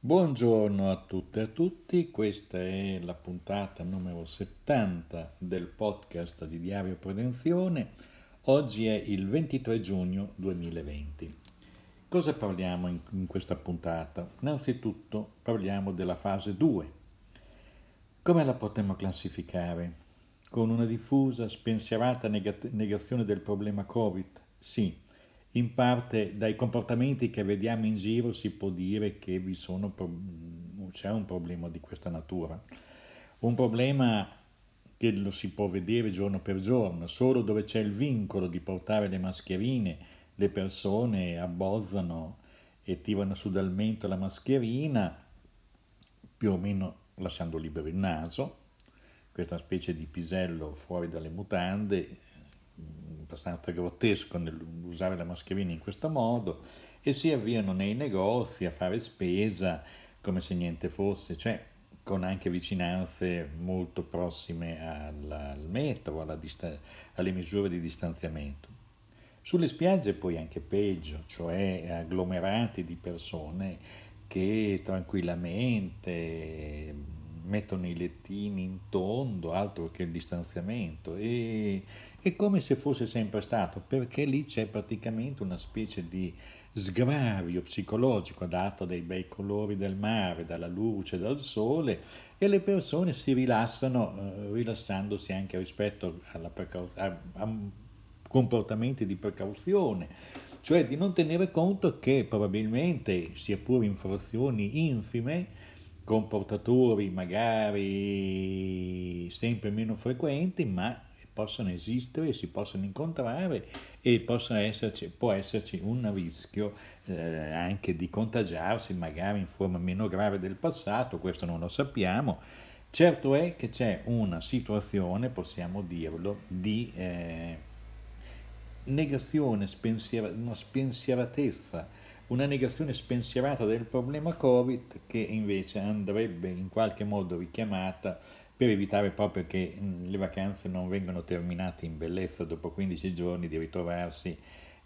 Buongiorno a tutte e a tutti, questa è la puntata numero 70 del podcast di Diario Prevenzione. Oggi è il 23 giugno 2020. Cosa parliamo in, in questa puntata? Innanzitutto parliamo della fase 2. Come la potremmo classificare? Con una diffusa, spensierata negazione del problema Covid? Sì, in parte dai comportamenti che vediamo in giro si può dire che sono, c'è un problema di questa natura. Un problema che lo si può vedere giorno per giorno, solo dove c'è il vincolo di portare le mascherine, le persone abbozzano e tirano su dal mento la mascherina, più o meno lasciando libero il naso, questa specie di pisello fuori dalle mutande, abbastanza grottesco nell'usare la mascherina in questo modo e si avviano nei negozi a fare spesa come se niente fosse, cioè con anche vicinanze molto prossime al, al metro, distan- alle misure di distanziamento. Sulle spiagge poi anche peggio, cioè agglomerati di persone che tranquillamente mettono i lettini in tondo, altro che il distanziamento, e è come se fosse sempre stato, perché lì c'è praticamente una specie di sgravio psicologico dato dai bei colori del mare, dalla luce, dal sole e le persone si rilassano eh, rilassandosi anche rispetto a, a comportamenti di precauzione, cioè di non tenere conto che probabilmente, sia pure infrazioni infime, comportatori magari sempre meno frequenti, ma possono esistere, si possono incontrare e esserci, può esserci un rischio eh, anche di contagiarsi magari in forma meno grave del passato, questo non lo sappiamo. Certo è che c'è una situazione, possiamo dirlo, di eh, negazione, spensiera, una spensieratezza una negazione spensierata del problema Covid che invece andrebbe in qualche modo richiamata per evitare proprio che le vacanze non vengano terminate in bellezza dopo 15 giorni di ritrovarsi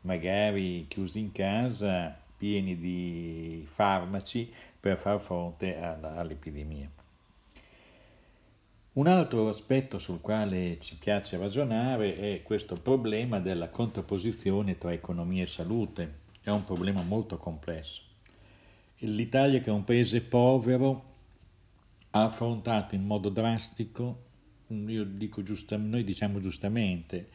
magari chiusi in casa pieni di farmaci per far fronte all'epidemia. Un altro aspetto sul quale ci piace ragionare è questo problema della contrapposizione tra economia e salute è un problema molto complesso. L'Italia, che è un paese povero, ha affrontato in modo drastico, io dico giustamente, noi diciamo giustamente,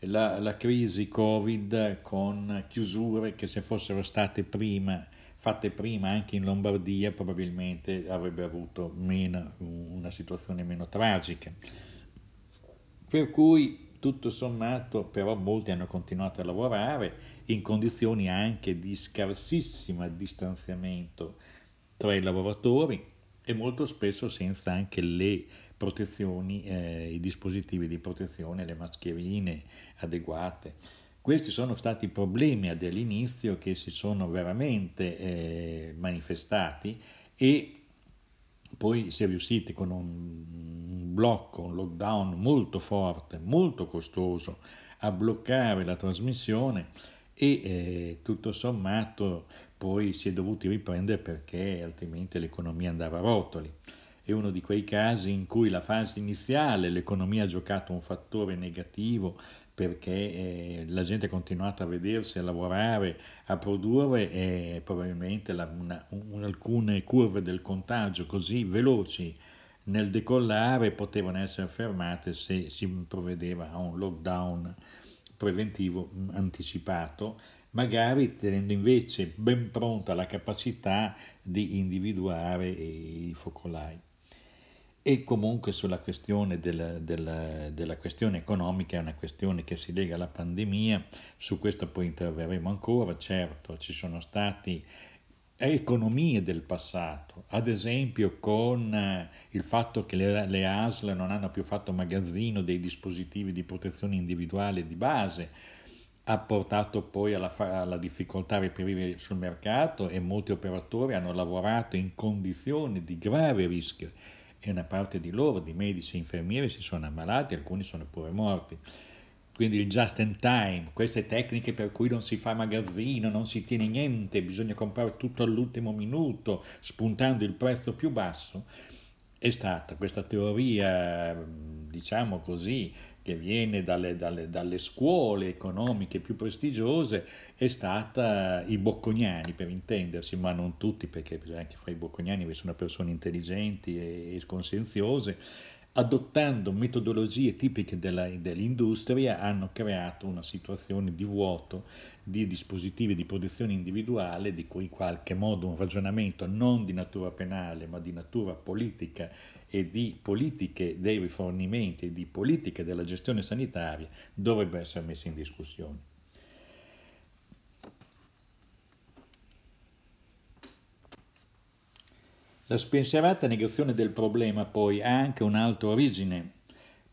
la, la, crisi Covid con chiusure che se fossero state prima, fatte prima anche in Lombardia probabilmente avrebbe avuto meno, una situazione meno tragica. Per cui tutto sommato però molti hanno continuato a lavorare in condizioni anche di scarsissimo distanziamento tra i lavoratori e molto spesso senza anche le protezioni, eh, i dispositivi di protezione, le mascherine adeguate. Questi sono stati problemi all'inizio che si sono veramente eh, manifestati e poi si è riusciti con un blocco, un lockdown molto forte, molto costoso, a bloccare la trasmissione e eh, tutto sommato poi si è dovuti riprendere perché altrimenti l'economia andava a rotoli. È uno di quei casi in cui la fase iniziale l'economia ha giocato un fattore negativo perché eh, la gente ha continuato a vedersi, a lavorare, a produrre e probabilmente la, una, un, alcune curve del contagio così veloci nel decollare potevano essere fermate se si provvedeva a un lockdown preventivo anticipato, magari tenendo invece ben pronta la capacità di individuare i focolai. E comunque sulla questione della, della, della, questione economica è una questione che si lega alla pandemia, su questo poi interverremo ancora, certo ci sono stati economie del passato, ad esempio con eh, il fatto che le, le ASL non hanno più fatto magazzino dei dispositivi di protezione individuale di base, ha portato poi alla, alla difficoltà a reperire sul mercato e molti operatori hanno lavorato in condizioni di grave rischio e una parte di loro, di medici e infermieri, si sono ammalati, alcuni sono pure morti. Quindi il just in time, queste tecniche per cui non si fa magazzino, non si tiene niente, bisogna comprare tutto all'ultimo minuto, spuntando il prezzo più basso, è stata questa teoria, diciamo così, che viene dalle, dalle, dalle, scuole economiche più prestigiose, è stata i bocconiani, per intendersi, ma non tutti, perché anche fra i bocconiani vi sono persone intelligenti e, e consenziose, adottando metodologie tipiche della, dell'industria, hanno creato una situazione di vuoto di dispositivi di protezione individuale, di cui in qualche modo un ragionamento non di natura penale, ma di natura politica e di politiche dei rifornimenti e di politiche della gestione sanitaria dovrebbe essere messo in discussione. La spensierata negazione del problema poi ha anche un'altra origine,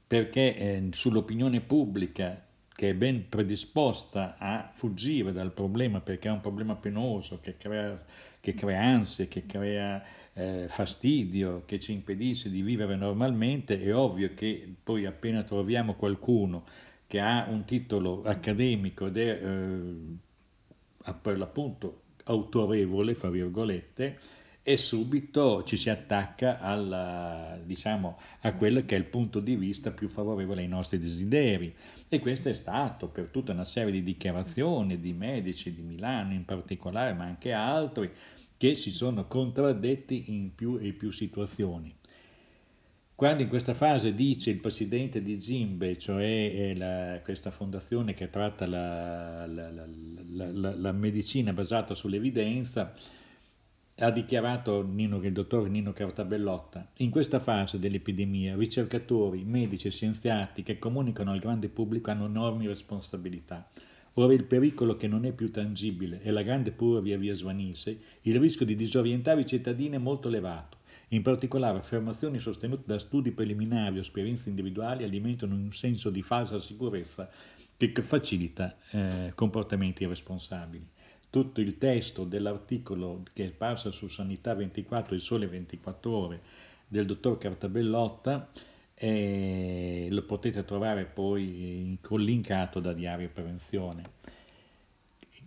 perché eh, sull'opinione pubblica che è ben predisposta a fuggire dal problema perché è un problema penoso, che crea, che crea ansie, che crea eh, fastidio, che ci impedisce di vivere normalmente, è ovvio che poi appena troviamo qualcuno che ha un titolo accademico ed è eh, per l'appunto autorevole, fra virgolette, e subito ci si attacca alla, diciamo, a quello che è il punto di vista più favorevole ai nostri desideri. E questo è stato per tutta una serie di dichiarazioni di medici di Milano in particolare, ma anche altri, che si sono contraddetti in più e più situazioni. Quando in questa fase dice il presidente di Zimbe, cioè la, questa fondazione che tratta la, la, la medicina basata sull'evidenza, ha dichiarato Nino, il dottor Nino Cartabellotta, in questa fase dell'epidemia ricercatori, medici e scienziati che comunicano al grande pubblico hanno enormi responsabilità. Ora il pericolo che non è più tangibile e la grande paura via via svanisce, il rischio di disorientare i cittadini è molto elevato. In particolare affermazioni sostenute da studi preliminari o esperienze individuali alimentano un senso di falsa sicurezza che facilita eh, comportamenti irresponsabili tutto il testo dell'articolo che è parso su Sanità 24 e Sole 24 Ore del dottor Cartabellotta e lo potete trovare poi collinkato da Diario Prevenzione.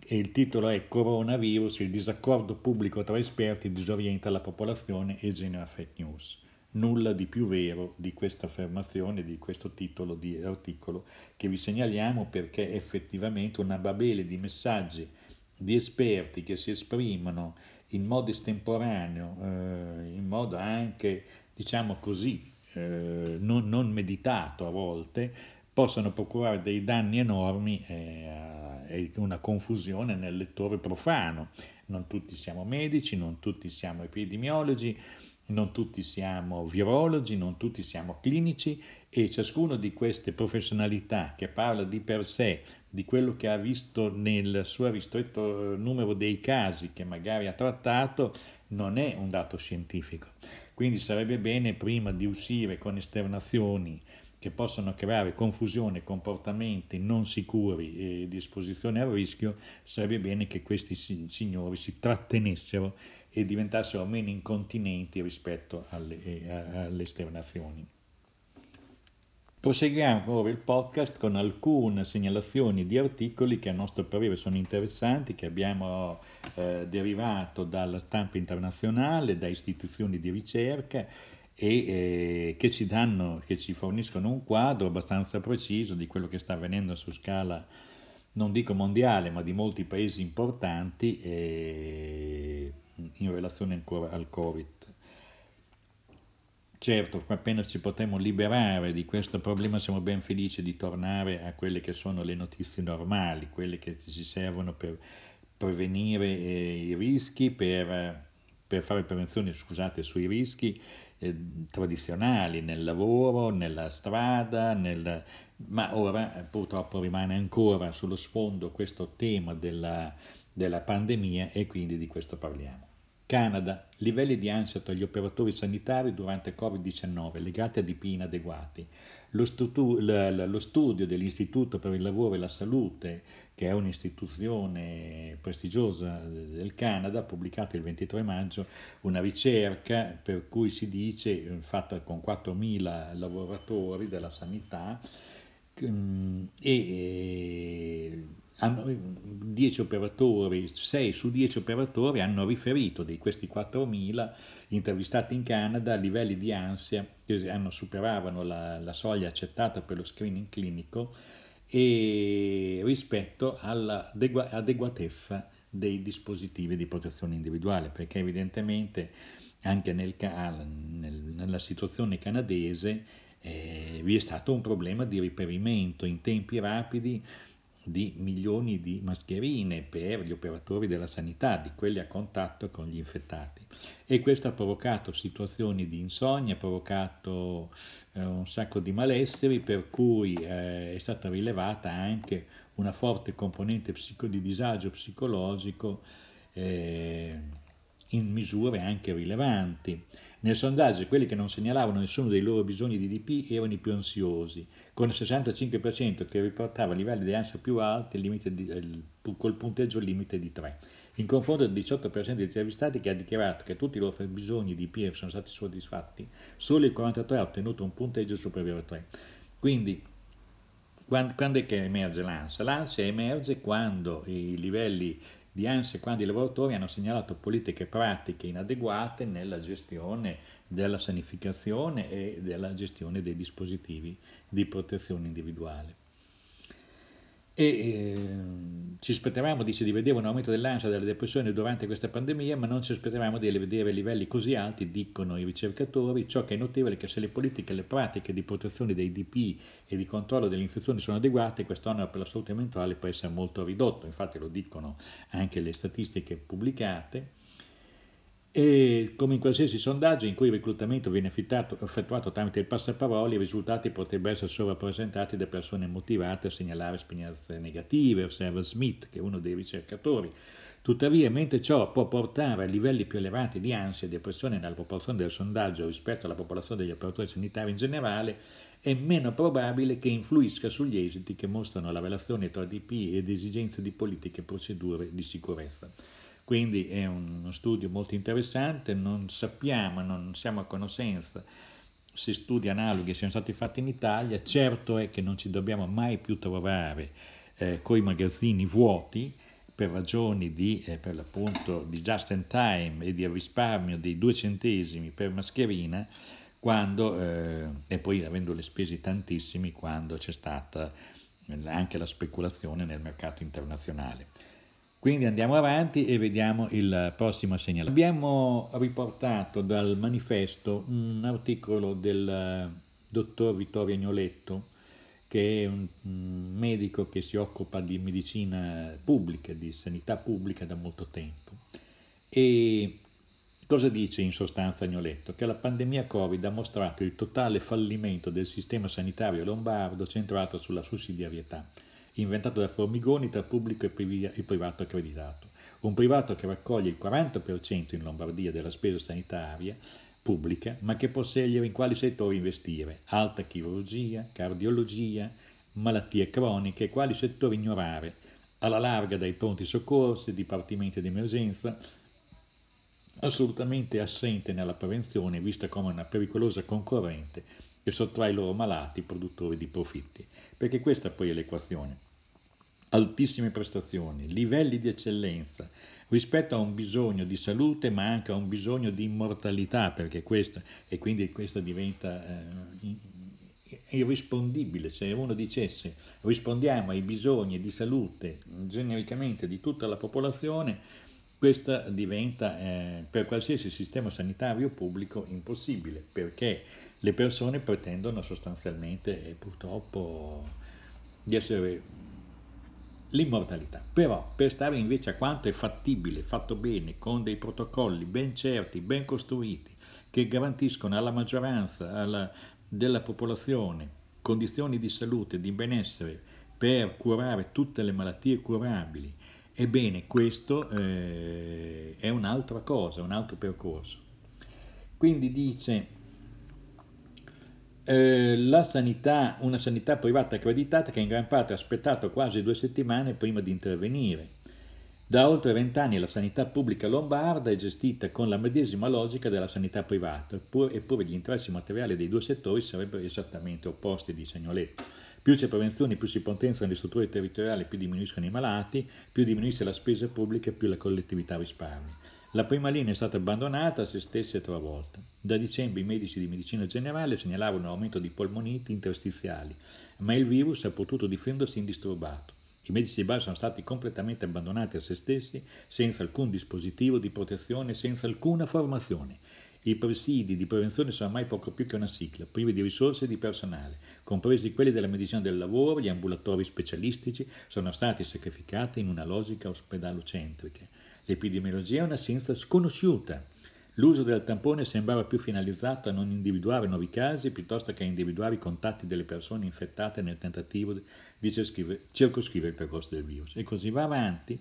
E il titolo è Coronavirus, il disaccordo pubblico tra esperti disorienta la popolazione e genera fake news. Nulla di più vero di questa affermazione, di questo titolo di articolo che vi segnaliamo perché effettivamente una babele di messaggi di esperti che si esprimono in modo estemporaneo, eh, in modo anche, diciamo così, eh, non, non, meditato a volte, possono procurare dei danni enormi e eh, una confusione nel lettore profano. Non tutti siamo medici, non tutti siamo epidemiologi, non tutti siamo virologi, non tutti siamo clinici e ciascuno di queste professionalità che parla di per sé di quello che ha visto nel suo ristretto eh, numero dei casi che magari ha trattato non è un dato scientifico. Quindi sarebbe bene prima di uscire con esternazioni che possono creare confusione, comportamenti non sicuri e di esposizione al rischio, sarebbe bene che questi signori si trattenessero e diventassero meno incontinenti rispetto alle, eh, alle esternazioni. Proseguiamo ora il podcast con alcune segnalazioni di articoli che a nostro parere sono interessanti, che abbiamo eh, derivato dalla stampa internazionale, da istituzioni di ricerca e eh, che, ci danno, che ci forniscono un quadro abbastanza preciso di quello che sta avvenendo su scala, non dico mondiale, ma di molti paesi importanti eh, in relazione ancora al Covid. Certo, appena ci potremo liberare di questo problema siamo ben felici di tornare a quelle che sono le notizie normali, quelle che ci servono per prevenire eh, i rischi, per, per, fare prevenzione scusate, sui rischi eh, tradizionali nel lavoro, nella strada, nel... ma ora eh, purtroppo rimane ancora sullo sfondo questo tema della, della pandemia e quindi di questo parliamo. Canada, livelli di ansia tra gli operatori sanitari durante Covid-19 legati a DP inadeguati. Lo, stutu- lo, studio dell'Istituto per il Lavoro e la Salute, che è un'istituzione prestigiosa del Canada, ha pubblicato il 23 maggio una ricerca per cui si dice, fatta con 4.000 lavoratori della sanità, mm, e hanno, 10 operatori, 6 su 10 operatori hanno riferito di questi 4.000 intervistati in Canada livelli di ansia che hanno, superavano la, la soglia accettata per lo screening clinico e rispetto all'adeguatezza dei dispositivi di protezione individuale, perché evidentemente anche nel, nel, nella situazione canadese eh, vi è stato un problema di riperimento in tempi rapidi di milioni di mascherine per gli operatori della sanità, di quelli a contatto con gli infettati. E questo ha provocato situazioni di insonnia, ha provocato eh, un sacco di malesseri, per cui eh, è stata rilevata anche una forte componente psico- di disagio psicologico eh, in misure anche rilevanti. Nel sondaggio quelli che non segnalavano nessuno dei loro bisogni di DP erano i più ansiosi, con il 65% che riportava livelli di ansia più alti di, col punteggio limite di 3. In confronto il 18% degli intervistati che ha dichiarato che tutti i loro bisogni di DP sono stati soddisfatti, solo il 43% ha ottenuto un punteggio superiore a 3. Quindi quando, è che emerge l'ansia? L'ansia emerge quando i livelli di ansia quando i lavoratori hanno segnalato politiche pratiche inadeguate nella gestione della sanificazione e della gestione dei dispositivi di protezione individuale. E eh, ci aspettavamo, dice, di vedere un aumento dell'ansia e della depressione durante questa pandemia, ma non ci aspettavamo di vedere livelli così alti, dicono i ricercatori. Ciò che è notevole è che se le politiche e le pratiche di protezione dei DP e di controllo delle infezioni sono adeguate, quest'onere per la salute mentale può essere molto ridotto. Infatti lo dicono anche le statistiche pubblicate e come in qualsiasi sondaggio in cui il reclutamento viene effettuato tramite il passaparole, i risultati potrebbero essere sovrappresentati da persone motivate a segnalare esperienze negative, osserva Smith, che è uno dei ricercatori. Tuttavia, mentre ciò può portare a livelli più elevati di ansia e depressione nella popolazione del sondaggio rispetto alla popolazione degli operatori sanitari in generale, è meno probabile che influisca sugli esiti che mostrano la relazione tra DP ed esigenze di politiche e procedure di sicurezza. Quindi è uno studio molto interessante, non sappiamo, non siamo a conoscenza se studi analoghi siano stati fatti in Italia, certo è che non ci dobbiamo mai più trovare eh, con i magazzini vuoti per ragioni di, eh, per di just in time e di risparmio dei due centesimi per mascherina quando, eh, e poi avendole spesi tantissimi quando c'è stata anche la speculazione nel mercato internazionale. Quindi andiamo avanti e vediamo il prossimo segnale. Abbiamo riportato dal manifesto un articolo del eh, dottor Vittorio Agnoletto, che è un medico che si occupa di medicina pubblica, di sanità pubblica da molto tempo. E cosa dice in sostanza Agnoletto? Che la pandemia Covid ha mostrato il totale fallimento del sistema sanitario lombardo centrato sulla sussidiarietà inventato da Formigoni tra pubblico e privato accreditato. Un privato che raccoglie il 40% in Lombardia della spesa sanitaria pubblica, ma che può scegliere in quali settori investire, alta chirurgia, cardiologia, malattie croniche, quali settori ignorare, alla larga dai pronti soccorsi, dipartimenti di emergenza, assolutamente assente nella prevenzione, vista come una pericolosa concorrente che sottrae i loro malati produttori di profitti. Perché questa poi è l'equazione. Altissime prestazioni, livelli di eccellenza, rispetto a un bisogno di salute ma anche a un bisogno di immortalità, perché questo, e quindi questo diventa eh, irrispondibile, se uno dicesse rispondiamo ai bisogni di salute genericamente di tutta la popolazione, questo diventa eh, per qualsiasi sistema sanitario pubblico impossibile, perché le persone pretendono sostanzialmente e purtroppo di essere l'immortalità. Però per stare invece a quanto è fattibile, fatto bene, con dei protocolli ben certi, ben costruiti, che garantiscono alla maggioranza alla, della popolazione condizioni di salute, di benessere per curare tutte le malattie curabili, ebbene questo eh, è un'altra cosa, un altro percorso. Quindi dice eh, sanità, una sanità privata accreditata che in gran parte ha aspettato quasi due settimane prima di intervenire. Da oltre vent'anni la sanità pubblica lombarda è gestita con la medesima logica della sanità privata, eppure gli interessi materiali dei due settori sarebbero esattamente opposti, dice Agnoletto. Più c'è prevenzione, più si potenziano le strutture territoriali, più diminuiscono i malati, più diminuisce la spesa pubblica, più la collettività risparmia. La prima linea è stata abbandonata a se stessa e travolta. Da dicembre i medici di medicina generale segnalavano un aumento di polmoniti interstiziali, ma il virus ha potuto difendersi indisturbato. I medici di base sono stati completamente abbandonati a se stessi, senza alcun dispositivo di protezione, senza alcuna formazione. I presidi di prevenzione sono ormai poco più che una sigla, privi di risorse e di personale, compresi quelli della medicina del lavoro, gli ambulatori specialistici, sono stati sacrificati in una logica ospedalocentrica. L'epidemiologia è una scienza sconosciuta. L'uso del tampone sembrava più finalizzato a non individuare nuovi casi piuttosto che a individuare i contatti delle persone infettate nel tentativo di circoscrivere il percorso del virus. E così va avanti.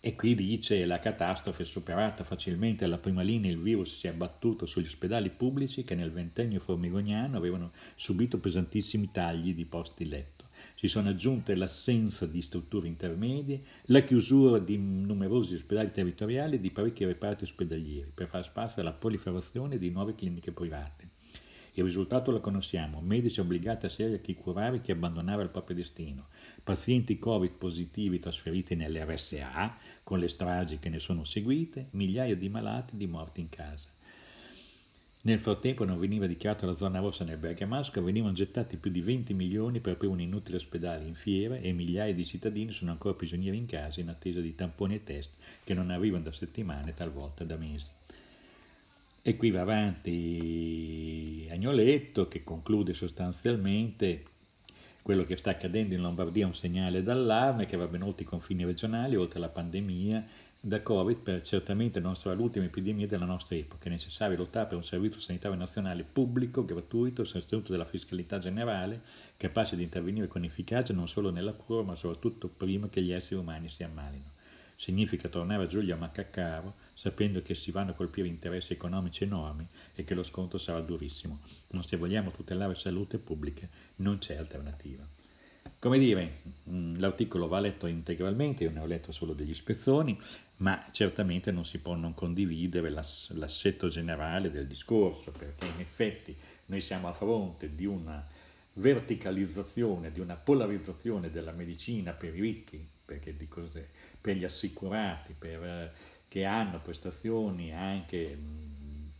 E qui dice la catastrofe è superata facilmente. Alla prima linea, il virus si è abbattuto sugli ospedali pubblici che nel ventennio formigoniano avevano subito pesantissimi tagli di posti letto. Si sono aggiunte l'assenza di strutture intermedie, la chiusura di numerosi ospedali territoriali e di parecchi reparti ospedalieri per far spazio alla proliferazione di nuove cliniche private. Il risultato lo conosciamo, medici obbligati a scegliere chi curare e chi abbandonare il proprio destino, pazienti Covid positivi trasferiti nelle RSA, con le stragi che ne sono seguite, migliaia di malati di morti in casa. Nel frattempo non veniva dichiarata la zona rossa nel Bergamasco, venivano gettati più di 20 milioni per un inutile ospedale in fiera e migliaia di cittadini sono ancora prigionieri in casa in attesa di tamponi e test che non arrivano da settimane, talvolta da mesi. E qui va avanti Agnoletto che conclude sostanzialmente quello che sta accadendo in Lombardia è un segnale d'allarme che va ben oltre i confini regionali, oltre la pandemia da Covid, per certamente non sarà l'ultima epidemia della nostra epoca. È necessario lottare per un servizio sanitario nazionale pubblico, gratuito, sostenuto dalla fiscalità generale, capace di intervenire con efficacia non solo nella cura, ma soprattutto prima che gli esseri umani si ammalino. Significa tornare a Giulia Maccacaro, sapendo che si vanno a colpire interessi economici enormi e che lo sconto sarà durissimo. Ma se vogliamo tutelare la salute pubblica, non c'è alternativa. Come dire, mm, l'articolo va letto integralmente, io ne ho letto solo degli spezzoni, ma certamente non si può non condividere l'assetto generale del discorso, perché in effetti noi siamo a fronte di una verticalizzazione, di una polarizzazione della medicina per i ricchi, per gli assicurati, per, che hanno prestazioni anche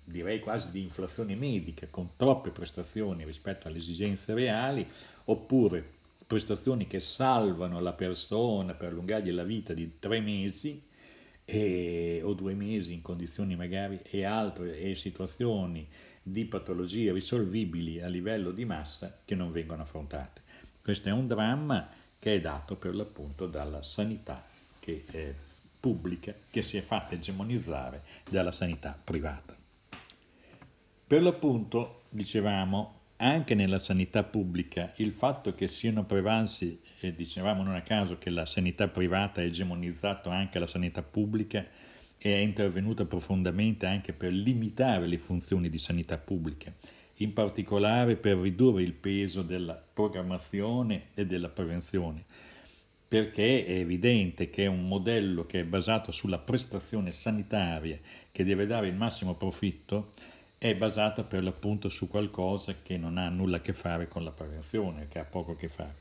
direi quasi di inflazione medica, con troppe prestazioni rispetto alle esigenze reali, oppure prestazioni che salvano la persona per allungargli la vita di tre mesi e, o due mesi in condizioni magari e altre e situazioni di patologie risolvibili a livello di massa che non vengono affrontate. Questo è un dramma che è dato per l'appunto dalla sanità che è pubblica che si è fatta egemonizzare dalla sanità privata. Per l'appunto, dicevamo, anche nella sanità pubblica il fatto che siano prevalsi, e dicevamo non a caso che la sanità privata ha egemonizzato anche la sanità pubblica e è intervenuta profondamente anche per limitare le funzioni di sanità pubblica, in particolare per ridurre il peso della programmazione e della prevenzione, perché è evidente che è un modello che è basato sulla prestazione sanitaria che deve dare il massimo profitto, è basata per l'appunto su qualcosa che non ha nulla a che fare con la prevenzione, che ha poco a che fare.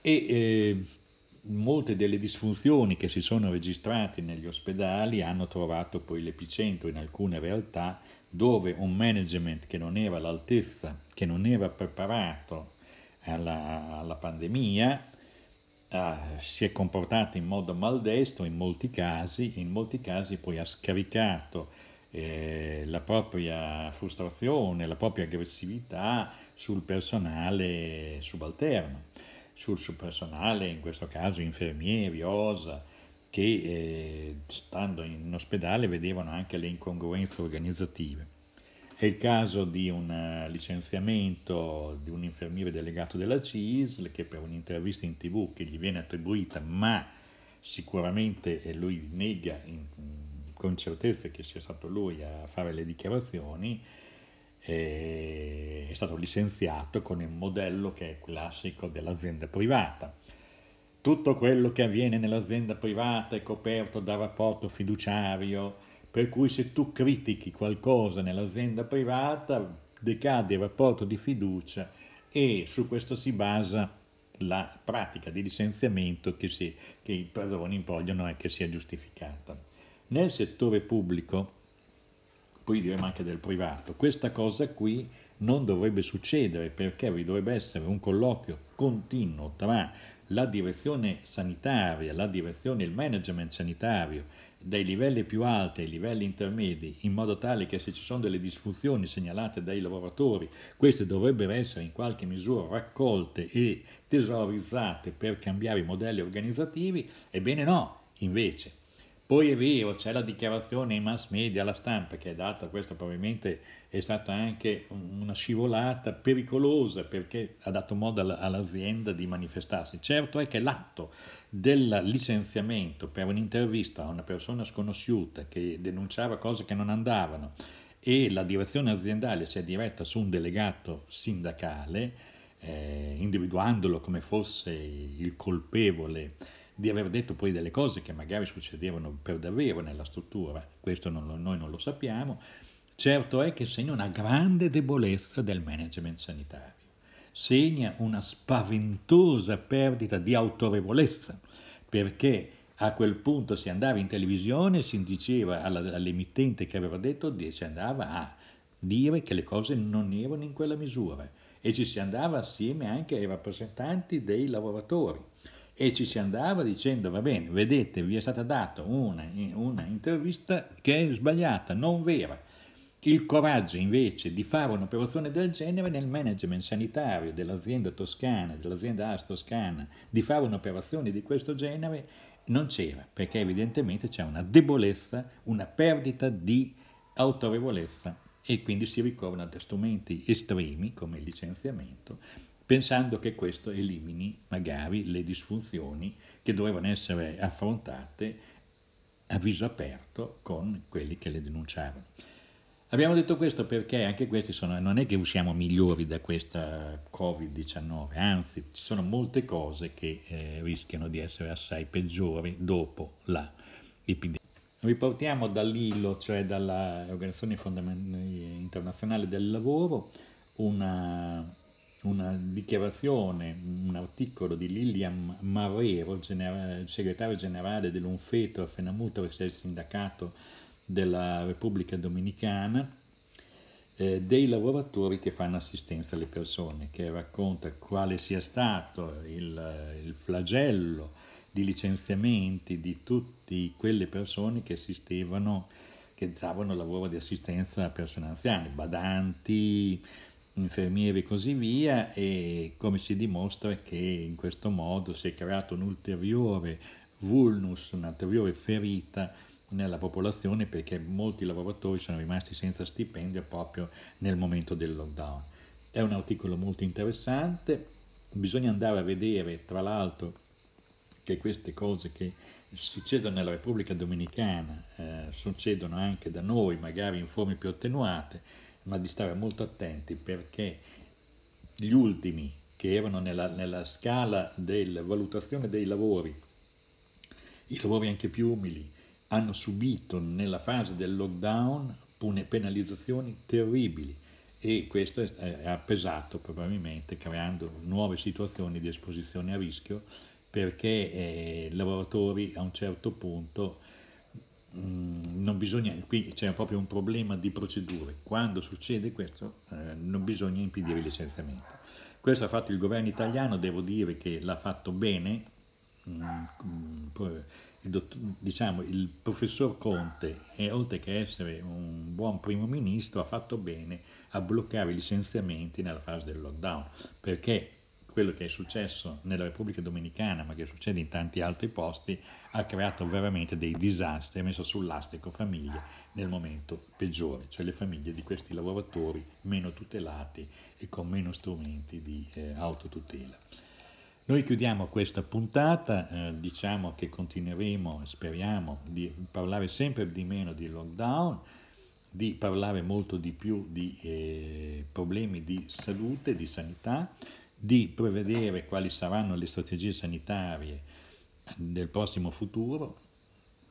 E eh, molte delle disfunzioni che si sono registrate negli ospedali hanno trovato poi l'epicentro in alcune realtà dove un management che non era all'altezza, che non era preparato alla, alla pandemia, eh, si è comportato in modo maldestro in molti casi, in molti casi poi ha scaricato eh, la propria frustrazione, la propria aggressività sul personale subalterno, sul, sul personale, in questo caso infermieri, OSA, che eh, stando in ospedale vedevano anche le incongruenze organizzative. È il caso di un eh, licenziamento di un infermiere delegato della CISL che per un'intervista in tv che gli viene attribuita, ma sicuramente lui nega in, con certezza che sia stato lui a fare le dichiarazioni, è stato licenziato con il modello che è classico dell'azienda privata. Tutto quello che avviene nell'azienda privata è coperto da rapporto fiduciario, per cui se tu critichi qualcosa nell'azienda privata decade il rapporto di fiducia e su questo si basa la pratica di licenziamento che, si, che i padroni vogliono e che sia giustificata. Nel settore pubblico, poi diremo anche del privato, questa cosa qui non dovrebbe succedere perché vi dovrebbe essere un colloquio continuo tra la direzione sanitaria, la direzione, il management sanitario dai livelli più alti ai livelli intermedi, in modo tale che se ci sono delle disfunzioni segnalate dai lavoratori, queste dovrebbero essere in qualche misura raccolte e tesorizzate per cambiare i modelli organizzativi, ebbene no, invece. Poi è vero, c'è la dichiarazione ai mass media, alla stampa che è data, questo probabilmente è stata anche una scivolata pericolosa perché ha dato modo all'azienda di manifestarsi. Certo è che l'atto del licenziamento per un'intervista a una persona sconosciuta che denunciava cose che non andavano e la direzione aziendale si è diretta su un delegato sindacale, eh, individuandolo come fosse il colpevole di aver detto poi delle cose che magari succedevano per davvero nella struttura, questo non lo, noi non lo sappiamo, certo è che segna una grande debolezza del management sanitario. Segna una spaventosa perdita di autorevolezza, perché a quel punto si andava in televisione, si diceva all'emittente che aveva detto, si andava a dire che le cose non erano in quella misura. E ci si andava assieme anche ai rappresentanti dei lavoratori e ci si andava dicendo va bene, vedete, vi è stata data una, una intervista che è sbagliata, non vera, il coraggio invece di fare un'operazione del genere nel management sanitario dell'azienda toscana, dell'azienda AS toscana, di fare un'operazione di questo genere non c'era, perché evidentemente c'è una debolezza, una perdita di autorevolezza e quindi si ricorrono a strumenti estremi come il licenziamento, pensando che questo elimini magari le disfunzioni che dovevano essere affrontate a viso aperto con quelli che le denunciavano. Abbiamo detto questo perché anche questi sono, non è che usciamo migliori da questa Covid-19, anzi ci sono molte cose che eh, rischiano di essere assai peggiori dopo l'epidemia. Riportiamo dall'ILO, cioè dall'Organizzazione Internazionale del Lavoro, una, una dichiarazione, un articolo di Lilian Marrero, segretario generale dell'UNFETO, FENAMUTO, che è il sindacato della Repubblica Dominicana eh, dei lavoratori che fanno assistenza alle persone, che racconta quale sia stato il, il flagello di licenziamenti di tutte quelle persone che assistevano, che davano lavoro di assistenza a persone anziane, badanti, infermieri e così via, e come si dimostra che in questo modo si è creato un ulteriore vulnus, un'ulteriore ferita nella popolazione perché molti lavoratori sono rimasti senza stipendio proprio nel momento del lockdown. È un articolo molto interessante, bisogna andare a vedere tra l'altro che queste cose che succedono nella Repubblica Dominicana eh, succedono anche da noi, magari in forme più attenuate, ma di stare molto attenti perché gli ultimi che erano nella, nella scala della valutazione dei lavori, i lavori anche più umili, hanno subito nella fase del lockdown penalizzazioni terribili e questo ha pesato probabilmente creando nuove situazioni di esposizione a rischio perché eh, i lavoratori a un certo punto non bisogna, qui c'è proprio un problema di procedure, quando succede questo eh, non bisogna impedire il licenziamento. Questo ha fatto il governo italiano, devo dire che l'ha fatto bene, mm, dott- diciamo, il professor Conte, e oltre che essere un buon primo ministro, ha fatto bene a bloccare i licenziamenti nella fase del lockdown, perché quello che è successo nella Repubblica Dominicana, ma che succede in tanti altri posti, ha creato veramente dei disastri, ha messo sull'astico famiglie nel momento peggiore, cioè le famiglie di questi lavoratori meno tutelati e con meno strumenti di eh, autotutela. Noi chiudiamo questa puntata, eh, diciamo che continueremo, speriamo, di parlare sempre di meno di lockdown, di parlare molto di più di eh, problemi di salute, di sanità, di prevedere quali saranno le strategie sanitarie del prossimo futuro,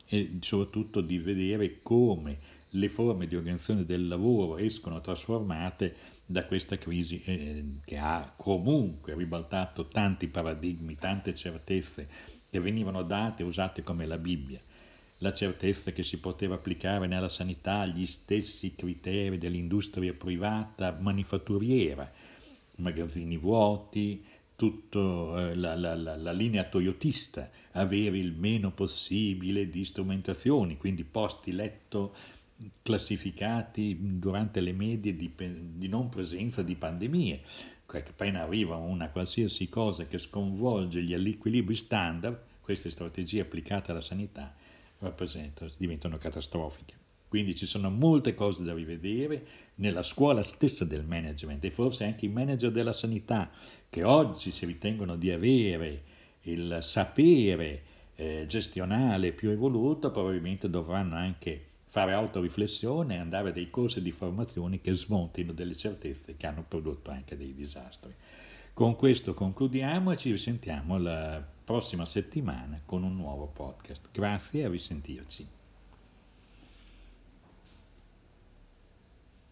e soprattutto di vedere come le forme di organizzazione del lavoro escono trasformate da questa crisi eh, che ha comunque ribaltato tanti paradigmi, tante certezze che venivano date e usate come la Bibbia. La certezza che si poteva applicare nella sanità gli stessi criteri dell'industria privata manifatturiera, magazzini vuoti, tutta eh, la, la, la, la, linea toyotista, avere il meno possibile di strumentazioni, quindi posti letto classificati durante le medie di, di non presenza di pandemie. Appena arriva una qualsiasi cosa che sconvolge gli equilibri standard, queste strategie applicate alla sanità diventano catastrofiche. Quindi ci sono molte cose da rivedere nella scuola stessa del management e forse anche i manager della sanità che oggi si ritengono di avere il sapere eh, gestionale più evoluto probabilmente dovranno anche fare autoriflessione e andare a dei corsi di formazione che smontino delle certezze che hanno prodotto anche dei disastri. Con questo concludiamo e ci risentiamo la prossima settimana con un nuovo podcast. Grazie e a risentirci.